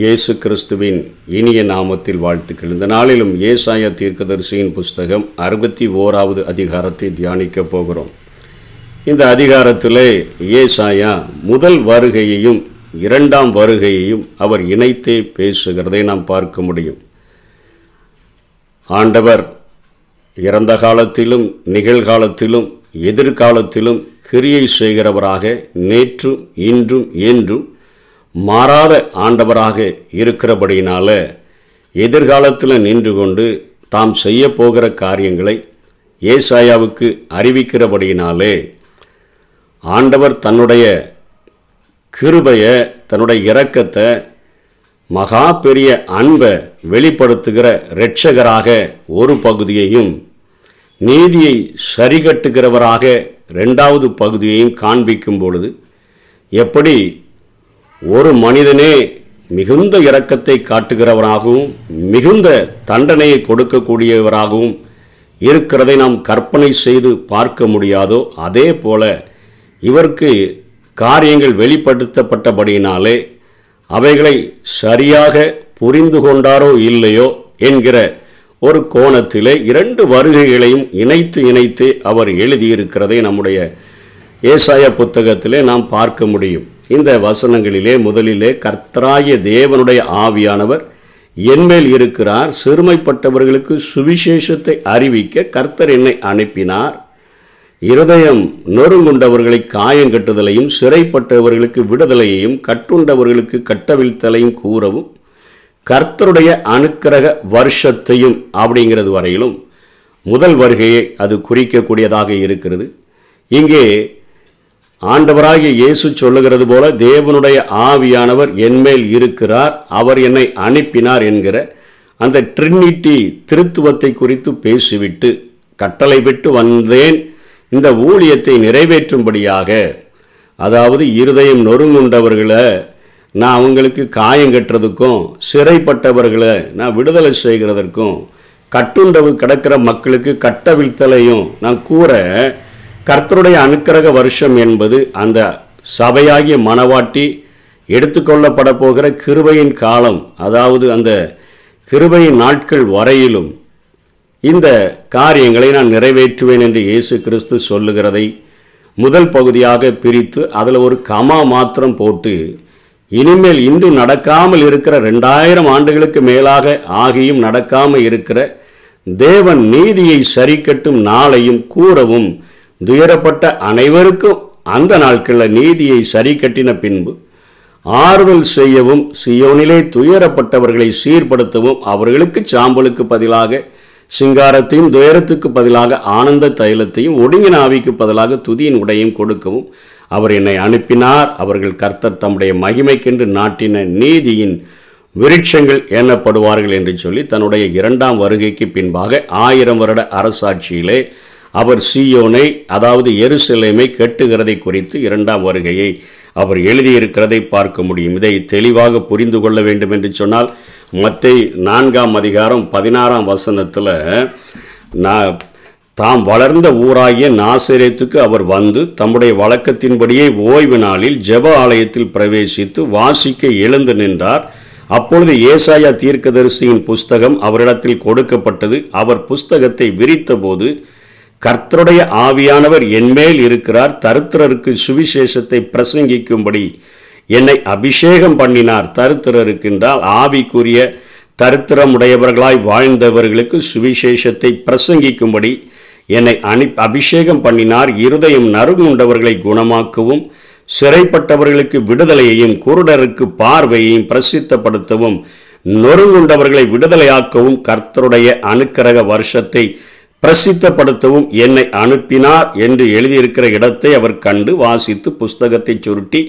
இயேசு கிறிஸ்துவின் இனிய நாமத்தில் வாழ்த்துக்கள். இந்த நாளிலும் ஏசாயா தீர்க்கதரிசியின் புஸ்தகம் அறுபத்தி ஓராவது அதிகாரத்தை தியானிக்கப் போகிறோம். இந்த அதிகாரத்திலே ஏசாயா முதல் வருகையையும் இரண்டாம் வருகையையும் அவர் இணைத்தே பேசுகிறதை நாம் பார்க்க முடியும். ஆண்டவர் இறந்த காலத்திலும் நிகழ்காலத்திலும் எதிர்காலத்திலும் கிரியை செய்கிறவராக நேற்றும் இன்றும் என்றும் மாறாத ஆண்டவராக இருக்கிறபடியினால எதிர்காலத்தில் நின்று கொண்டு தாம் செய்ய போகிற காரியங்களை ஏசாயாவுக்கு அறிவிக்கிறபடியினாலே ஆண்டவர் தன்னுடைய கிருபையை தன்னுடைய இரக்கத்தை மகா பெரிய அன்பை வெளிப்படுத்துகிற இரட்சகராக ஒரு பகுதியையும் நீதியை சரிகட்டுகிறவராக ரெண்டாவது பகுதியையும் காண்பிக்கும் பொழுது எப்படி ஒரு மனிதனே மிகுந்த இரக்கத்தை காட்டுகிறவராகவும் மிகுந்த தண்டனையை கொடுக்கக்கூடியவராகவும் இருக்கிறதை நாம் கற்பனை செய்து பார்க்க முடியாதோ அதே போல இவருக்கு காரியங்கள் வெளிப்படுத்தப்பட்டபடியினாலே அவைகளை சரியாக புரிந்து கொண்டாரோ இல்லையோ என்கிற ஒரு கோணத்திலே இரண்டு வருகைகளையும் இணைத்து இணைத்து அவர் எழுதியிருக்கிறதை நம்முடைய ஏசாய புத்தகத்திலே நாம் பார்க்க முடியும். இந்த வசனங்களிலே முதலிலே கர்த்தராய தேவனுடைய ஆவியானவர் என்மேல் இருக்கிறார். சிறுமைப்பட்டவர்களுக்கு சுவிசேஷத்தை அறிவிக்க கர்த்தர் என்னை அனுப்பினார். இருதயம் நொறுங்குண்டவர்களை காயங்கட்டுதலையும் சிறைப்பட்டவர்களுக்கு விடுதலையையும் கட்டுண்டவர்களுக்கு கட்டவிழ்த்தலையும் கூறவும் கர்த்தருடைய அனுக்கிரக வருஷத்தையும் அப்படிங்கிறது வரையிலும் முதல் வருகையை அது குறிக்கக்கூடியதாக இருக்கிறது. இங்கே ஆண்டவராகிய இயேசு சொல்லுகிறது போல தேவனுடைய ஆவியானவர் என்மேல் இருக்கிறார். அவர் என்னை அனுப்பினார் என்கிற அந்த ட்ரினிட்டி திருத்துவத்தை குறித்து பேசிவிட்டு கட்டளை விட்டு வந்தேன். இந்த ஊழியத்தை நிறைவேற்றும்படியாக அதாவது இருதயம் நொறுங்குண்டவர்களை நான் அவங்களுக்கு காயம் கட்டுறதுக்கும் சிறைப்பட்டவர்களை நான் விடுதலை செய்கிறதற்கும் கட்டுண்டவு கிடக்கிற மக்களுக்கு கட்டவிழ்த்தலையும் நான் கூற கர்த்தருடைய அனுக்கிரக வருஷம் என்பது அந்த சபையாகிய மனவாட்டி எடுத்துக்கொள்ளப்பட போகிற கிருபையின் காலம் அதாவது அந்த கிருபையின் நாட்கள் வரையிலும் இந்த காரியங்களை நான் நிறைவேற்றுவேன் என்று இயேசு கிறிஸ்து சொல்லுகிறதை முதல் பகுதியாக பிரித்து அதில் ஒரு கமா மாத்திரம் போட்டு இனிமேல் இன்று நடக்காமல் இருக்கிற ரெண்டாயிரம் ஆண்டுகளுக்கு மேலாக ஆகியும் நடக்காமல் இருக்கிற தேவன் நீதியை சரிக்கட்டும் நாளையும் கூறவும் துயரப்பட்ட அனைவருக்கும் அந்த நாட்களில் நீதியை சரி கட்டின பின்பு ஆறுதல் செய்யவும் சியோனிலே துயரப்பட்டவர்களை சீர்படுத்தவும் அவர்களுக்கு சாம்பலுக்கு பதிலாக சிங்காரத்தையும் துயரத்துக்கு பதிலாக ஆனந்த தைலத்தையும் ஒடுங்கின ஆவிக்கு பதிலாக துதியின் உடையும் கொடுக்கவும் அவர் என்னை அனுப்பினார். அவர்கள் கர்த்தர் தம்முடைய மகிமைக்கென்று நாட்டின நீதியின் விருட்சங்கள் எண்ணப்படுவார்கள் என்று சொல்லி தன்னுடைய இரண்டாம் வருகைக்கு பின்பாக ஆயிரம் வருட அரசாட்சியிலே அவர் சீயோனை அதாவது எருசலேமை கெட்டுகிறதை குறித்து இரண்டாம் வருகையை அவர் எழுதியிருக்கிறதை பார்க்க முடியும். இதை தெளிவாக புரிந்து கொள்ள வேண்டும் என்று சொன்னால் மத்தை நான்காம் அதிகாரம் பதினாறாம் வசனத்தில் நான் தாம் வளர்ந்த ஊராகிய நாசிரியத்துக்கு அவர் வந்து தம்முடைய வழக்கத்தின்படியே ஓய்வு நாளில் ஜெப ஆலயத்தில் பிரவேசித்து வாசிக்க எழுந்து நின்றார். அப்பொழுது ஏசாயா தீர்க்கதரிசியின் புஸ்தகம் அவரிடத்தில் கொடுக்கப்பட்டது. அவர் புஸ்தகத்தை விரித்தபோது கர்த்தருடைய ஆவியானவர் என்மேல் இருக்கிறார். தருத்திரருக்கு சுவிசேஷத்தை பிரசங்கிக்கும்படி என்னை அபிஷேகம் பண்ணினார். தருத்திரருக்கின்றால் ஆவிக்குரிய தருத்திரமுடையவர்களாய் வாழ்ந்தவர்களுக்கு சுவிசேஷத்தை பிரசங்கிக்கும்படி என்னை அனி அபிஷேகம் பண்ணினார். இருதயம் நறுங்குண்டவர்களை குணமாக்கவும் சிறைப்பட்டவர்களுக்கு விடுதலையையும் குருடருக்கு பார்வையையும் பிரசித்தப்படுத்தவும் நொறுங்குண்டவர்களை விடுதலையாக்கவும் கர்த்தருடைய அனுக்கிரக வருஷத்தை பிரசித்தப்படுத்தவும் என்னை அனுப்பினார் என்று எழுதியிருக்கிற இடத்தை அவர் கண்டு வாசித்து புஸ்தகத்தை சுருட்டி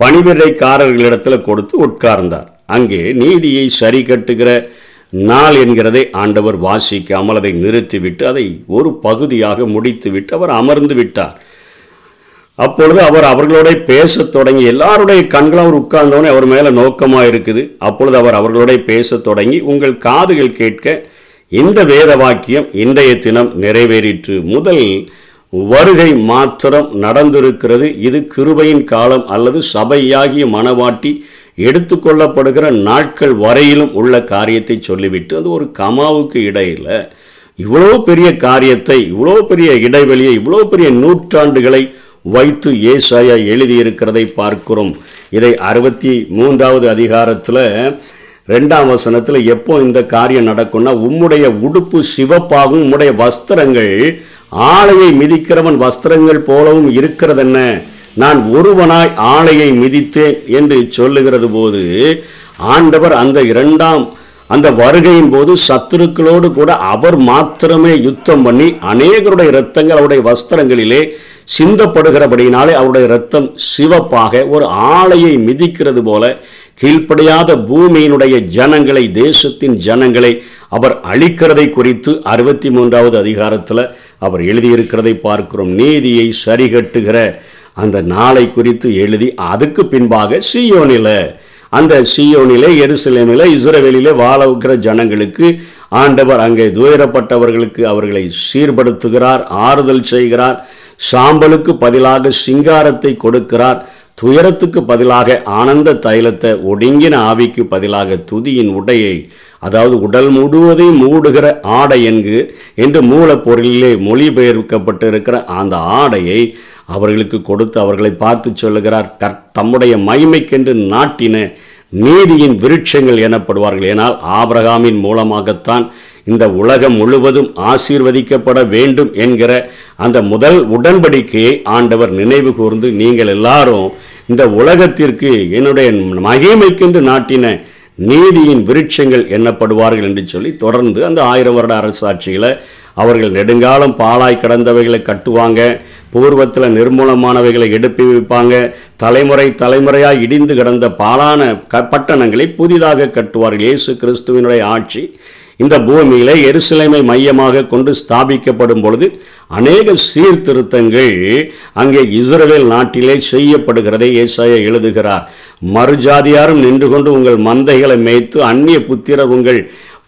பணிவிடைக்காரர்களிடத்தில் கொடுத்து உட்கார்ந்தார். அங்கே நீதியை சரி கட்டுகிற நாள் என்கிறதை ஆண்டவர் வாசிக்காமல் அதை நிறுத்திவிட்டு அதை ஒரு பகுதியாக முடித்துவிட்டு அவர் அமர்ந்து விட்டார். அப்பொழுது அவர் அவர்களோட பேசத் தொடங்கி எல்லாருடைய கண்களும் அவர் உட்கார்ந்தவனே அவர் மேலே நோக்கமாக இருக்குது அப்பொழுது அவர் அவர்களோட பேசத் தொடங்கி உங்கள் காதுகள் கேட்க இந்த வேத வாக்கியம் இன்றைய தினம் நிறைவேறிற்று. முதல் வருகை மாத்திரம் நடந்திருக்கிறது. இது கிருபையின் காலம் அல்லது சபையாகிய மனவாட்டி எடுத்துக்கொள்ளப்படுகிற நாட்கள் வரையிலும் உள்ள காரியத்தை சொல்லிவிட்டு அது ஒரு கமாவுக்கு இடையில் இவ்வளோ பெரிய காரியத்தை இவ்வளோ பெரிய இடைவெளியை இவ்வளோ பெரிய நூற்றாண்டுகளை வைத்து ஏசாயா எழுதியிருக்கிறதை பார்க்கிறோம். இதை அறுபத்தி மூன்றாவது அதிகாரத்தில் ரெண்டாம் வசனத்தில் எப்போ இந்த காரியம் நடக்கும்னா உம்முடைய உடுப்பு சிவப்பாகும் உம்முடைய வஸ்திரங்கள் ஆலையை மிதிக்கிறவன் வஸ்திரங்கள் போலவும் இருக்கிறதென்ன? நான் ஒருவனாய் ஆலையை மிதித்தேன் என்று சொல்லுகிறது போது ஆண்டவர் அந்த இரண்டாம் அந்த வருகையின் போது சத்துருக்களோடு கூட அவர் மாத்திரமே யுத்தம் பண்ணி அநேகருடைய இரத்தங்கள் அவருடைய வஸ்திரங்களிலே சிந்தப்படுகிறபடினாலே அவருடைய இரத்தம் சிவப்பாக ஒரு ஆலையை மிதிக்கிறது போல கீழ்ப்படையாத பூமியினுடைய ஜனங்களை தேசத்தின் ஜனங்களை அவர் அழிக்கிறதை குறித்து அறுபத்தி மூன்றாவது அதிகாரத்தில் அவர் எழுதியிருக்கிறதை பார்க்கிறோம். நீதியை சரிகட்டுகிற அந்த நாளை குறித்து எழுதி அதுக்கு பின்பாக சியோனில அந்த சியோனிலே எருசலேமில் இஸ்ரேவேலிலே வாழ வைக்கிற ஜனங்களுக்கு ஆண்டவர் அங்கே துயரப்பட்டவர்களுக்கு அவர்களை சீர்படுத்துகிறார் ஆறுதல் செய்கிறார் சாம்பலுக்கு பதிலாக சிங்காரத்தை கொடுக்கிறார் துயரத்துக்கு பதிலாக ஆனந்த தைலத்தை ஒடுங்கின ஆவிக்கு பதிலாக துதியின் உடையை அதாவது உடல் முழுவதையும் மூடுகிற ஆடை என்கு என்று மூலப்பொருளிலே மொழிபெயர்க்கப்பட்டிருக்கிற அந்த ஆடையை அவர்களுக்கு கொடுத்து அவர்களை பார்த்து சொல்லுகிறார். கர் தம்முடைய மகிமைக்கென்று நாட்டின நீதியின் விருட்சங்கள் எனப்படுவார்கள். ஏனால் ஆபிரகாமின் மூலமாகத்தான் இந்த உலகம் முழுவதும் ஆசீர்வதிக்கப்பட வேண்டும் என்கிற அந்த முதல் உடன்படிக்கையை ஆண்டவர் நினைவு கூர்ந்து நீங்கள் எல்லாரும் இந்த உலகத்திற்கு என்னுடைய மகிமைக்கென்று நாட்டின நீதியின் விருட்சங்கள் எண்ணப்படுவார்கள் என்று சொல்லி தொடர்ந்து அந்த ஆயிரம் வருட அரசாட்சியில் அவர்கள் நெடுங்காலம் பாலாய் கடந்தவைகளை கட்டுவாங்க. பூர்வத்தில் நிர்மூலமானவைகளை எடுப்பி வைப்பாங்க. தலைமுறை தலைமுறையாக இடிந்து கிடந்த பாலான க பட்டணங்களை புதிதாக கட்டுவார்கள். இயேசு கிறிஸ்துவனுடைய ஆட்சி இந்த பூமியில் எருசலேமை மையமாக கொண்டு ஸ்தாபிக்கப்படும் பொழுது அநேக சீர்திருத்தங்கள் அங்கே இஸ்ரவேல் நாட்டிலே செய்யப்படுகிறதை ஏசாய எழுதுகிறார். மறுஜாதியாரும் நின்று கொண்டு உங்கள் மந்தைகளை மேய்த்து அந்நிய புத்திரர் உங்கள்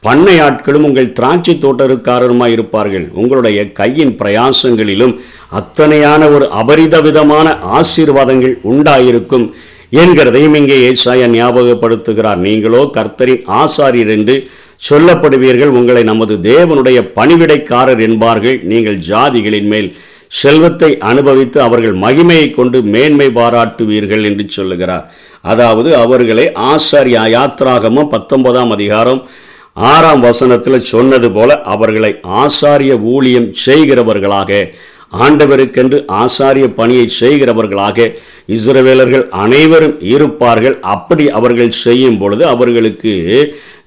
பண்ணை ஆட்களும் உங்கள் திராட்சை தோட்டருக்காரருமாய் இருப்பார்கள். உங்களுடைய கையின் பிரயாசங்களிலும் அத்தனையான ஒரு அபரித விதமான ஆசீர்வாதங்கள் உண்டாயிருக்கும் என்கிறதையும் இங்கே ஏசாயா ஞாபகப்படுத்துகிறார். நீங்களோ கர்த்தரின் ஆசாரியர் என்று சொல்லப்படுவீர்கள் உங்களை நமது தேவனுடைய பணிவிடைக்காரர் என்பார்கள். நீங்கள் ஜாதிகளின் மேல் செல்வத்தை அனுபவித்து அவர்கள் மகிமையை கொண்டு மேன்மை பாராட்டுவீர்கள் என்று சொல்லுகிறார். அதாவது அவர்களை ஆசாரிய யாத்ராகமும் பத்தொன்பதாம் அதிகாரம் ஆறாம் வசனத்தில் சொன்னது போல அவர்களை ஆசாரிய ஊழியம் செய்கிறவர்களாக ஆண்டவருக்கென்று ஆசாரிய பணியை செய்கிறவர்களாக இஸ்ரவேலர்கள் அனைவரும் இருப்பார்கள். அப்படி அவர்கள் செய்யும் பொழுது அவர்களுக்கு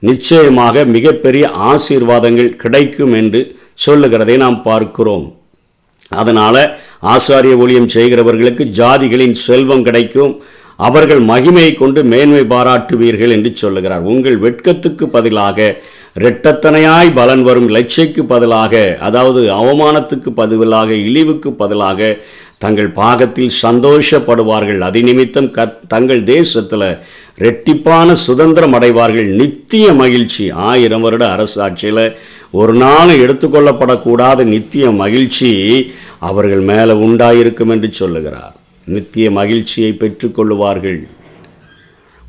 நிச்சயமாக மிகப்பெரிய ஆசீர்வாதங்கள் கிடைக்கும் என்று சொல்லுகிறதை நாம் பார்க்கிறோம். அதனால் ஆசாரிய ஊழியம் செய்கிறவர்களுக்கு ஜாதிகளின் செல்வம் கிடைக்கும். அவர்கள் மகிமையை கொண்டு மேன்மை பாராட்டுவீர்கள் என்று சொல்லுகிறார். உங்கள் வெட்கத்துக்கு பதிலாக இரட்டத்தனையாய் பலன் வரும் லட்சைக்கு பதிலாக அதாவது அவமானத்துக்கு பதிலாக இழிவுக்கு பதிலாக தங்கள் பாகத்தில் சந்தோஷப்படுவார்கள். அதி நிமித்தம் க தங்கள் தேசத்தில் ரெட்டிப்பான சுதந்திரம் அடைவார்கள். நித்திய மகிழ்ச்சி. ஆயிரம் வருட அரசாட்சியில் ஒரு நாள் எடுத்துக்கொள்ளப்படக்கூடாத நித்திய மகிழ்ச்சி அவர்கள் மேலே உண்டாயிருக்கும் என்று சொல்லுகிறார். நித்திய மகிழ்ச்சியை பெற்றுக்கொள்ளுவார்கள்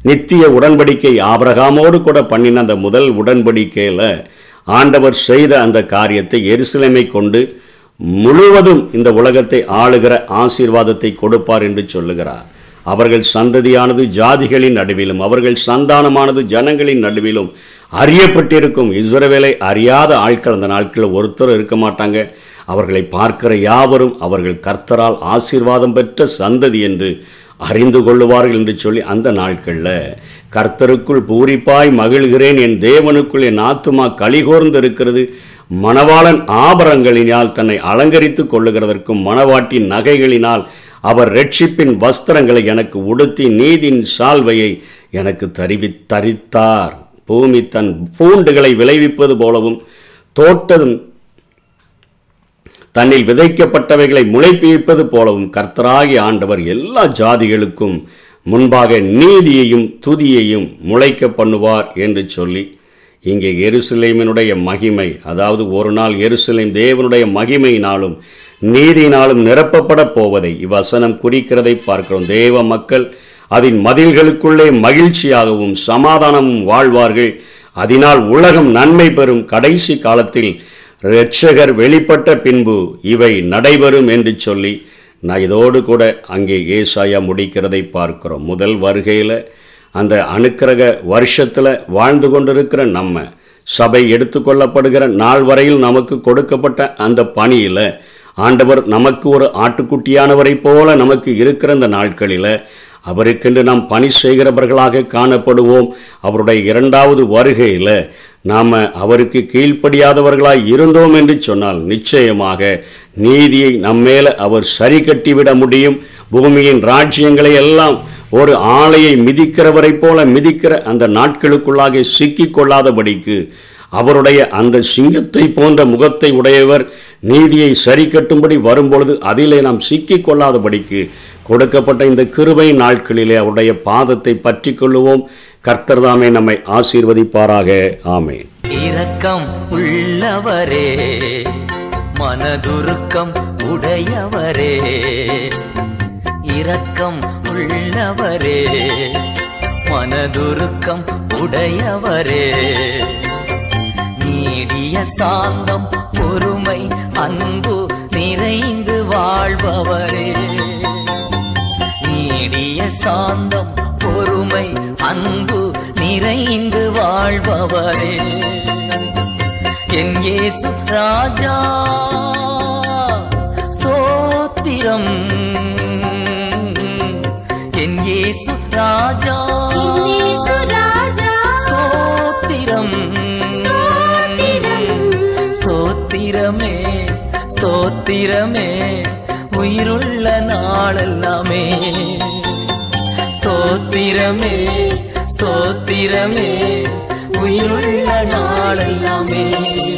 நித்திய உடன்படிக்கை ஆபரகாமோடு கூட பண்ணின அந்த முதல் உடன்படிக்கையில் ஆண்டவர் செய்த அந்த காரியத்தை எருசலேமை கொண்டு முழுவதும் இந்த உலகத்தை ஆளுகிற ஆசீர்வாதத்தை கொடுப்பார் என்று சொல்லுகிறார். அவர்கள் சந்ததியானது ஜாதிகளின் நடுவிலும் அவர்கள் சந்தானமானது ஜனங்களின் நடுவிலும் அறியப்பட்டிருக்கும். இஸ்ரவேலை அறியாத ஆட்கள் அந்த நாட்களில் ஒருத்தர் இருக்க மாட்டாங்க. அவர்களை பார்க்கிற யாவரும் அவர்கள் கர்த்தரால் ஆசீர்வாதம் பெற்ற சந்ததி என்று அறிந்து கொள்ளுவார்கள் என்று சொல்லி அந்த நாட்களில் கர்த்தருக்குள் பூரிப்பாய் மகிழ்கிறேன் என் தேவனுக்குள் என் ஆத்துமா கலிகோர்ந்து இருக்கிறது மணவாளன் ஆபரங்களினால் தன்னை அலங்கரித்து கொள்ளுகிறதற்கும் மணவாட்டின் நகைகளினால் அவர் ரட்சிப்பின் வஸ்திரங்களை எனக்கு உடுத்தி நீதின் சால்வையை எனக்கு தரிவி தரித்தார். பூமி தன் பூண்டுகளை விளைவிப்பது போலவும் தோட்டதும் தன்னில் விதைக்கப்பட்டவைகளை முளைப்பிப்பது போலவும் கர்த்தராகி ஆண்டவர் எல்லா ஜாதிகளுக்கும் முன்பாக நீதியையும் துதியையும் முளைக்க பண்ணுவார் என்று சொல்லி இங்கே எருசலேமினுடைய மகிமை அதாவது ஒரு நாள் எருசலேம் தேவனுடைய மகிமையினாலும் நீதியினாலும் நிரப்பப்பட போவதை இவ்வசனம் குறிக்கிறதை பார்க்கிறோம். தேவ மக்கள் அதன் மதில்களுக்குள்ளே மகிழ்ச்சியாகவும் சமாதானமும் வாழ்வார்கள். அதனால் உலகம் நன்மை பெறும். கடைசி காலத்தில் இரட்சகர் வெளிப்பட்ட பின்பு இவை நடைபெறும் என்று சொல்லி நான் இதோடு கூட அங்கே ஏசாயா முடிக்கிறதை பார்க்கிறோம். முதல் வருகையில் அந்த அனுக்கிரக வருஷத்தில் வாழ்ந்து கொண்டிருக்கிற நம்ம சபை எடுத்துக்கொள்ளப்படுகிற நாள் வரையில் நமக்கு கொடுக்கப்பட்ட அந்த பணியில் ஆண்டவர் நமக்கு ஒரு ஆட்டுக்குட்டியானவரை போல நமக்கு இருக்கிற அந்த நாட்களில் அவருக்கென்று நாம் பணி செய்கிறவர்களாக காணப்படுவோம். அவருடைய இரண்டாவது வருகையில் நாம் அவருக்கு கீழ்ப்படியாதவர்களாய் இருந்தோம் என்று சொன்னால் நிச்சயமாக நீதியை நம்மேல அவர் சரி கட்டிவிட முடியும். பூமியின் ராஜ்யங்களை எல்லாம் ஒரு ஆலையை மிதிக்கிறவரைப் போல மிதிக்கிற அந்த நாட்களுக்குள்ளாக சிக்கிக்கொள்ளாதபடிக்கு அவருடைய அந்த சிங்கத்தை போன்ற முகத்தை உடையவர் நீதியை சரி கட்டும்படி வரும்பொழுது அதிலே நாம் சிக்கிக்கொள்ளாதபடிக்கு கொடுக்கப்பட்ட இந்த கிருபை நாட்களிலே அவருடைய பாதத்தை பற்றி கொள்ளுவோம் கர்த்தர்தாமே நம்மை ஆசீர்வதிப்பாராக. ஆமேன். இரக்கம் உள்ளவரே மனதுருக்கம் உடையவரே. இரக்கம் உள்ளவரே மனதுருக்கம் உடையவரே. நீடிய சாந்தம் பொறுமை அன்பு நிறைந்து வாழ்பவரே. சாந்தம் பொறுமை அன்பு நிறைந்து வாழ்பவரே. என் இயேசு ராஜா ஸ்தோத்திரம். என் இயேசு ராஜா ஸ்தோத்திரம். ஸ்தோத்திரமே ஸ்தோத்திரமே உயிருள்ள நாளெல்லாமே. ஸ்தோத்திரமே ஸ்தோத்திரமே. உயிருள்ள நாளெல்லாமே.